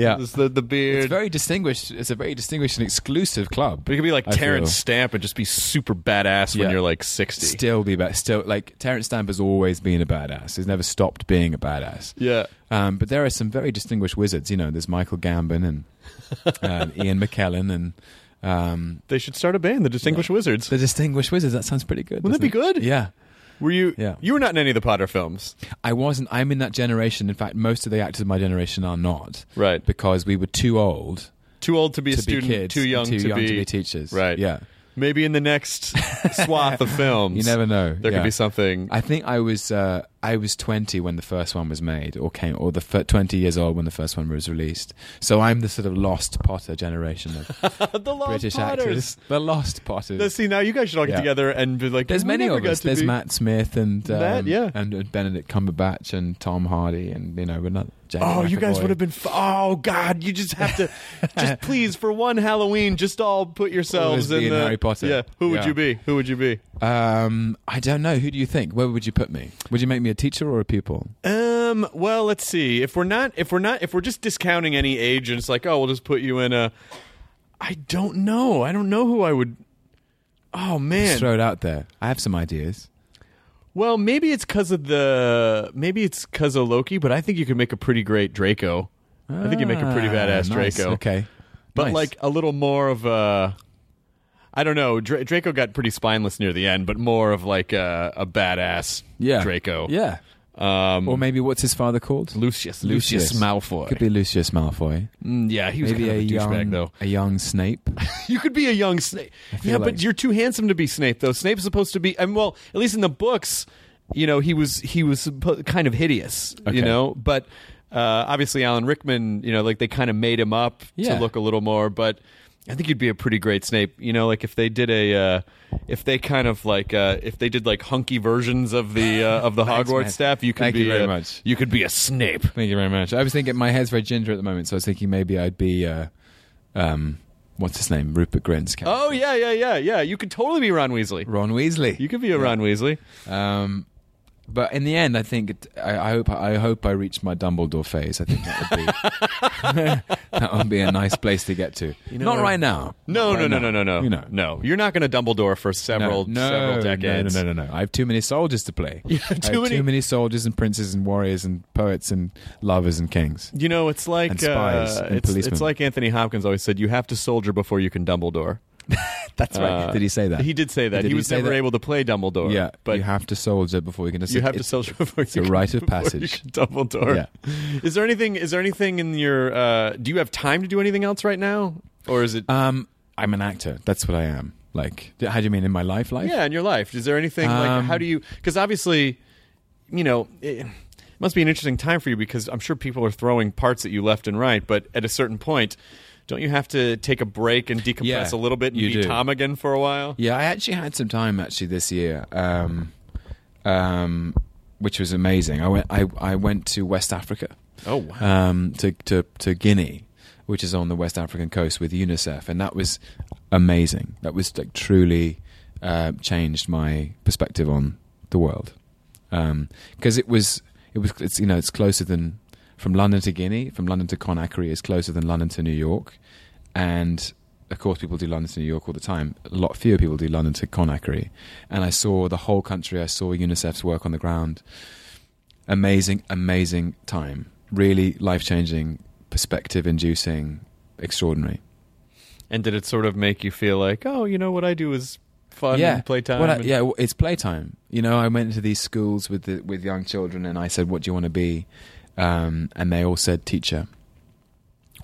Yeah It's the the beard. it's very distinguished it's a very distinguished and exclusive club but you could be like I Terence feel. Stamp and just be super badass when Yeah. you're like sixty. still be bad still like Terence Stamp has always been a badass he's never stopped being a badass yeah. Um, but there are some very distinguished wizards. You know, there's Michael Gambon and um, Ian McKellen and um, They should start a band, the Distinguished Wizards. the distinguished wizards. That sounds pretty good. Wouldn't that doesn't be it? good? Yeah. Were you? Yeah. You were not in any of the Potter films, I wasn't. I'm in that generation. In fact, most of the actors of my generation are not. right? Because we were too old Too old to be a to student, be kids, too young, too to, young be, to be teachers. Right. Yeah. Maybe in the next swath of films, You never know. There Yeah. could be something. I think I was uh, I was 20 when the first one was made, or came, or the f- 20 years old when the first one was released. So I'm the sort of lost Potter generation of the Lost British Potters. actors, the lost Potters. Let's see. Now you guys should all get Yeah. together and be like. There's many of us. There's be-" Matt Smith and um, Matt, yeah. and, and Benedict Cumberbatch and Tom Hardy and you know we're not. James Oh, you guys would have been. F- oh God, you just have to. just please, for one Halloween, just all put yourselves in in the Harry Potter. Yeah. Who would Yeah. you be? Who would you be? Um, I don't know. Who do you think? Where would you put me? Would you make me a teacher or a pupil? Um, Um. Well, let's see. If we're not, if we're not, if we're just discounting any age, and it's like, oh, we'll just put you in a. I don't know. I don't know who I would. Oh man. Just throw it out there. I have some ideas. Well, maybe it's because of the. Maybe it's because of Loki, but I think you could make a pretty great Draco. I think you make a pretty Ah, badass nice. Draco. Okay, but Nice. like a little more of a. I don't know. Dra- Draco got pretty spineless near the end, but more of like a, a badass yeah, Draco. Yeah, Um, or maybe what's his father called? Lucius. Lucius, Malfoy. Could be Lucius Malfoy. Mm, yeah, he was Maybe kind a of a douchebag young, though. a young Snape. You could be a young Snape. feel Yeah, like- but you're too handsome to be Snape, though. Snape's supposed to be. I mean, well, at least in the books, you know, he was he was suppo- kind of hideous. Okay. You know, but uh, obviously Alan Rickman, you know, like they kind of made him up Yeah. to look a little more. But I think you'd be a pretty great Snape. You know, like if they did a. Uh, if they kind of like, uh, if they did like hunky versions of the uh, of the Thanks, Hogwarts man. staff, you could Thank be you very a, much. You could be a Snape. Thank you very much. I was thinking my hair's very ginger at the moment, so I was thinking maybe I'd be, uh, um, what's his name, Rupert Grint's character. Oh yeah, yeah, yeah, yeah. You could totally be Ron Weasley. Ron Weasley. You could be a. Ron Weasley. Um, but in the end, I think it, I, I hope I hope I reach my Dumbledore phase. I think that would be that would be a nice place to get to. know Not right now. No, Not no, right no, now. no, no, no. You know, no. You're not going to Dumbledore for several, no, several decades. No, no, no, no. I have too many soldiers to play. Yeah, I too have many- too many soldiers and princes and warriors and poets and lovers and kings. You know, it's like And spies uh, and it's, policemen. it's like Anthony Hopkins always said: you have to soldier before you can Dumbledore. That's Uh, Did he say that? He did say that. Did he he was say never that? able to play Dumbledore. Yeah, but you have to soldier before you can. you have to it's- soldier before it's you a rite of passage. can Dumbledore. Yeah. Is there anything? Is there anything in your? Uh, do you have time to do anything else right now, or is it? Um, I'm an actor. That's what I am. Like, how do you mean in my life? Life? Yeah, in your life. Is there anything like Um, how do you? Because obviously, you know, it must be an interesting time for you because I'm sure people are throwing parts at you left and right. But at a certain point, don't you have to take a break and decompress Yeah, a little bit and you be do. Tom again for a while? Yeah, I actually had some time actually this year, um, um, which was amazing. I went. I, I went to West Africa. Oh wow! um, to, to to Guinea, which is on the West African coast with UNICEF, and that was amazing. That was like truly uh, changed my perspective on the world because it was it was it's you know it's closer than from London to Guinea, from London to Conakry is closer than London to New York, and of course people do London to New York all the time. A lot fewer people do London to Conakry, and I saw the whole country. I saw UNICEF's work on the ground. Amazing, amazing time. Really life changing, perspective inducing, extraordinary. And did it sort of make you feel like, oh, you know, what I do is fun yeah, and playtime? Well, I- yeah, well, it's playtime. You know, I went into these schools with the, with young children, and I said, "What do you want to be?" Um, and they all said teacher,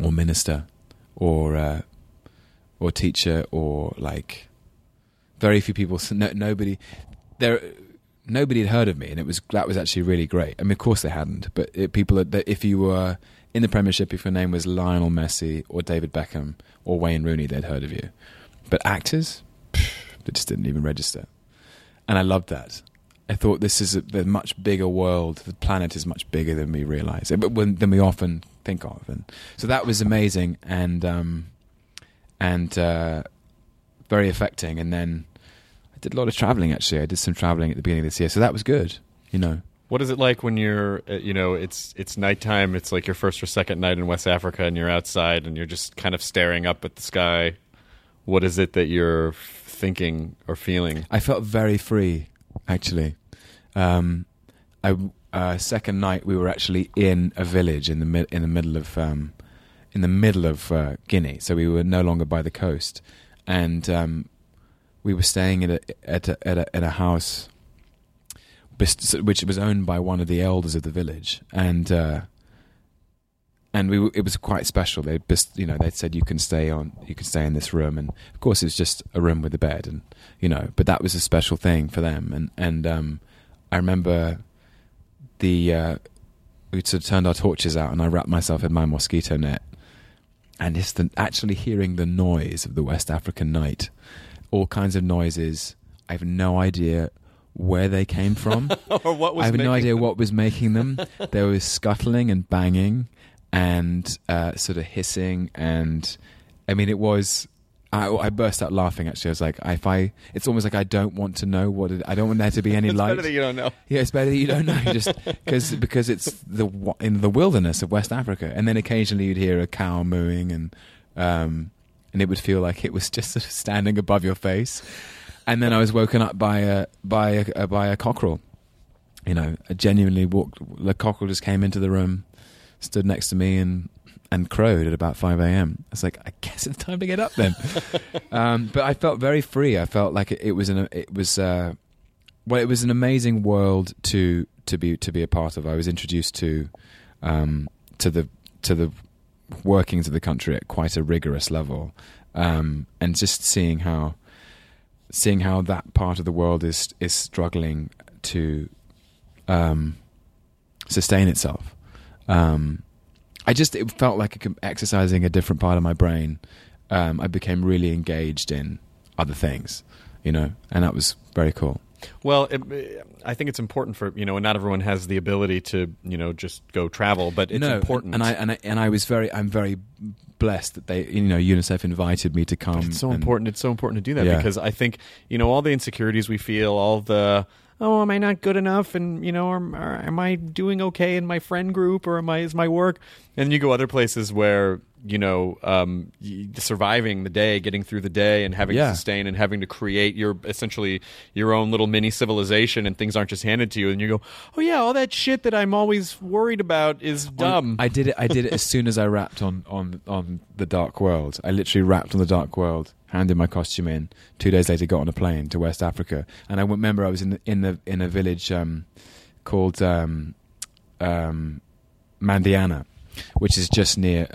or minister, or uh, or teacher, or like very few people. No, nobody there. Nobody had heard of me, and it was that was actually really great. I mean, of course they hadn't, but it, people that if you were in the Premiership, if your name was Lionel Messi or David Beckham or Wayne Rooney, they'd heard of you. But actors, they just didn't even register. And I loved that. I thought this is a, a much bigger world. The planet is much bigger than we realize, but when, than we often think of. And so that was amazing and um, and uh, very affecting. And then I did a lot of traveling. Actually, I did some traveling at the beginning of this year, so that was good. You know, What is it like when you're, uh, you know, it's it's nighttime. It's like your first or second night in West Africa, and you're outside, and you're just kind of staring up at the sky. What is it that you're thinking or feeling? I felt very free, actually. Um, I uh, second night we were actually in a village in the mid- in the middle of um, in the middle of uh, Guinea, so we were no longer by the coast, and um, we were staying at a at a, at a, at a house, which was owned by one of the elders of the village, and. Uh, and we, it was quite special. They, bes- you know, they said you can stay on, you can stay in this room, and of course it was just a room with a bed, and you know, but that was a special thing for them. And and um, I remember the uh, we sort of turned our torches out, and I wrapped myself in my mosquito net, and just the, actually hearing the noise of the West African night, all kinds of noises. I have no idea where they came from. or what was I have no idea them- what was making them. there was scuttling and banging and uh, sort of hissing, and I mean, it was I, I burst out laughing. Actually, I was like, if I, it's almost like I don't want to know what it, I don't want there to be any It's light. better that you don't know. Yeah, it's better that you don't know, just because because it's the in the wilderness of West Africa, and then occasionally you'd hear a cow mooing, and um, and it would feel like it was just sort of standing above your face, and then I was woken up by a by a, by a cockerel. You know, I genuinely walked. The cockerel just came into the room, stood next to me, and and crowed at about five a.m. I was like, I guess it's time to get up then. um, but I felt very free. I felt like it, it was an it was. Uh, well, it was an amazing world to to be to be a part of. I was introduced to um, to the to the workings of the country at quite a rigorous level, um, and just seeing how seeing how that part of the world is is struggling to um, sustain itself. Um, I just it felt like exercising a different part of my brain. Um, I became really engaged in other things, you know, and that was very cool. Well, it, I think it's important for you know, and not everyone has the ability to you know just go travel, but it's no, important. And I and I and I was very I'm very blessed that they you know UNICEF invited me to come. it's so and- important. It's so important to do that Yeah. because I think you know all the insecurities we feel, all the oh, am I not good enough, and you know, am, or am I doing okay in my friend group, or am I is my work? And you go other places where you know um, surviving the day, getting through the day, and having Yeah. to sustain and having to create your essentially your own little mini civilization, and things aren't just handed to you, and you go, oh yeah, all that shit that I'm always worried about is dumb. I did it. I did it as soon as I wrapped on on on the Dark World. I literally wrapped on the Dark World, handed my costume in. Two days later, got on a plane to West Africa, and I remember I was in the, in the in a village um, called um, um, Mandiana, which is just near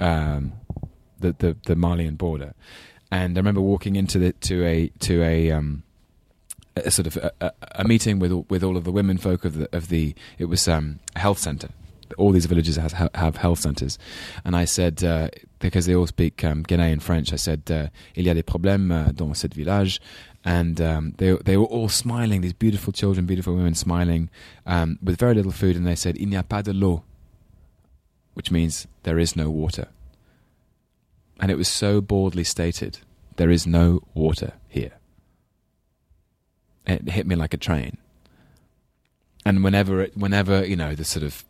um, the, the the Malian border. And I remember walking into the to a to a um, a sort of a, a, a meeting with with all of the women folk of the of the it was um, a health center. All these villages has, ha- have health centers, and I said uh, because they all speak um, Ghanaian French. I said uh, il y a des problèmes euh, dans cet village, and um, they they were all smiling. These beautiful children, beautiful women smiling um, with very little food, and they said il n'y a pas de l'eau, which means there is no water. And it was so baldly stated, there is no water here it hit me like a train. And whenever, it, whenever you know the sort of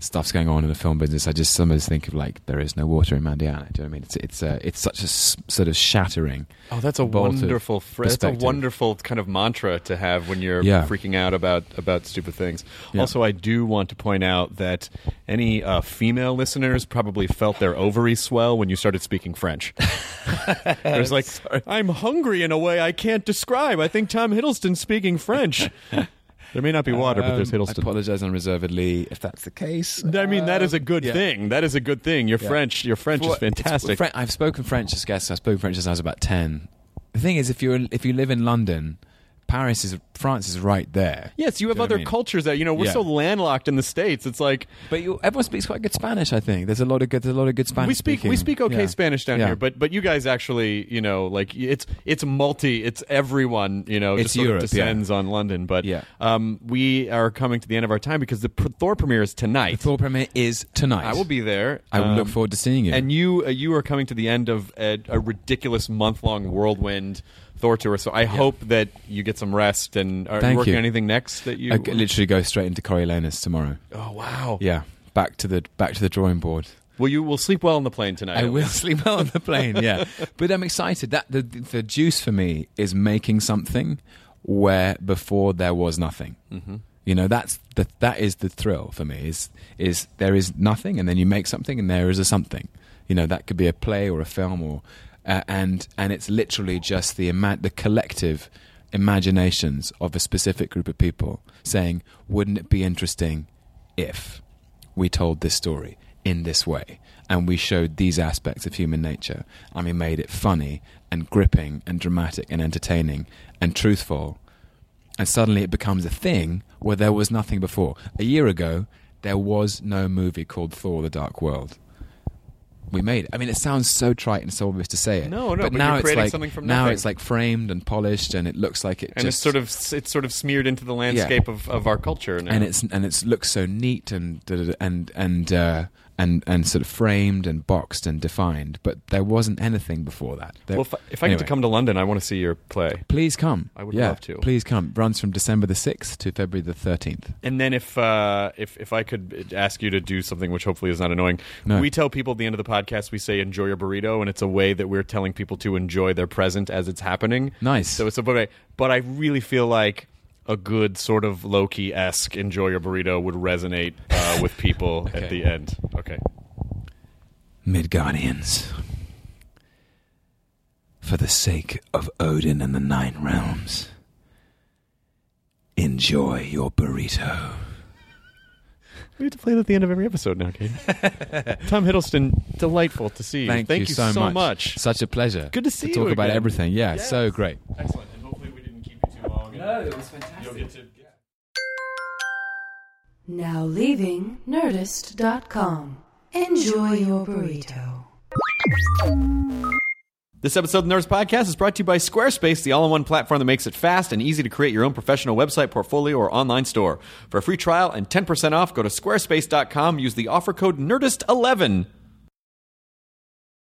stuff's going on in the film business, I just sometimes think of like there is no water in Mandiana. Do you know what I mean? It's it's uh, it's such a s- sort of shattering. Oh, that's a wonderful that's a wonderful kind of mantra to have when you're Yeah. freaking out about about stupid things. Yeah. Also, I do want to point out that any uh, female listeners probably felt their ovaries swell when you started speaking French. There's like, I'm hungry in a way I can't describe. I think Tom Hiddleston's speaking French. There may not be water, but there's Um, I apologize unreservedly if that's the case. I mean, that is a good yeah. thing. That is a good thing. Your Yeah. French, your French is fantastic. I've spoken French as guests. I've spoken French since I was about ten. The thing is, if you if you live in London, Paris is France is right there. yes, you have Do other I mean? cultures that you know. We're Yeah. so landlocked in the states. It's like But you, everyone speaks quite good Spanish. I think there's a lot of good. There's a lot of good Spanish. we speak we speak okay Yeah. Spanish down Yeah. here, but but you guys actually you know like it's it's multi it's everyone you know It's just sort Europe, of descends on London. But Yeah. um, we are coming to the end of our time because the Thor premiere is tonight. The Thor premiere is tonight. I will be there. I will Um, look forward to seeing you. And you uh, you are coming to the end of a, a ridiculous month long whirlwind Thor tour. So I hope that you get some rest. And are Thank you working you. on anything next that you? I literally go straight into Coriolanus tomorrow. oh wow! Yeah, back to the back to the drawing board. Well, you will sleep well on the plane tonight. I will sleep well on the plane. Yeah, but I'm excited. That the the juice for me is making something where before there was nothing. Mm-hmm. You know, that's the that is the thrill for me. Is is there is nothing, and then you make something, and there is a something. You know, that could be a play or a film, or uh, and and it's literally just the ima- the collective imaginations of a specific group of people saying, "Wouldn't it be interesting if?" we told this story in this way? And we showed these aspects of human nature. And we made it funny and gripping and dramatic and entertaining and truthful. And suddenly it becomes a thing where there was nothing before. A year ago there was no movie called thor the dark world we made it. I mean, it sounds so trite and so obvious to say it. No, no, But but now you're it's like something from now nothing. it's like framed and polished, and it looks like it and it's sort of it's sort of smeared into the landscape of, of our culture now. and it's and it's looks so neat and and and uh, and and sort of framed and boxed and defined. But there wasn't anything before that. There- Well, if, I- if I get to come to London, I want to see your play. Please come. I would yeah, love to. Please come. Runs from December the sixth to February the thirteenth. And then if uh, if if I could ask you to do something which hopefully is not annoying, No. we tell people at the end of the podcast we say enjoy your burrito, and it's a way that we're telling people to enjoy their present as it's happening. Nice. So it's a way, but I really feel like a good sort of Loki esque enjoy your burrito would resonate uh, with people at the end. Okay. Midgardians. For the sake of Odin and the Nine Realms, enjoy your burrito. We have to play that at the end of every episode now, Kate. Tom Hiddleston, delightful to see you. Thank, you, so, so much. Such a pleasure. Good to see to you talk about everything. Yeah, Yes. so great. Excellent. And hopefully we didn't keep you too long. No, it was fantastic. You'll get to Now leaving Nerdist.com. Enjoy your burrito. This episode of the Nerdist Podcast is brought to you by Squarespace, the all-in-one platform that makes it fast and easy to create your own professional website, portfolio, or online store. For a free trial and 10% off, go to squarespace.com. Use the offer code NERDIST11.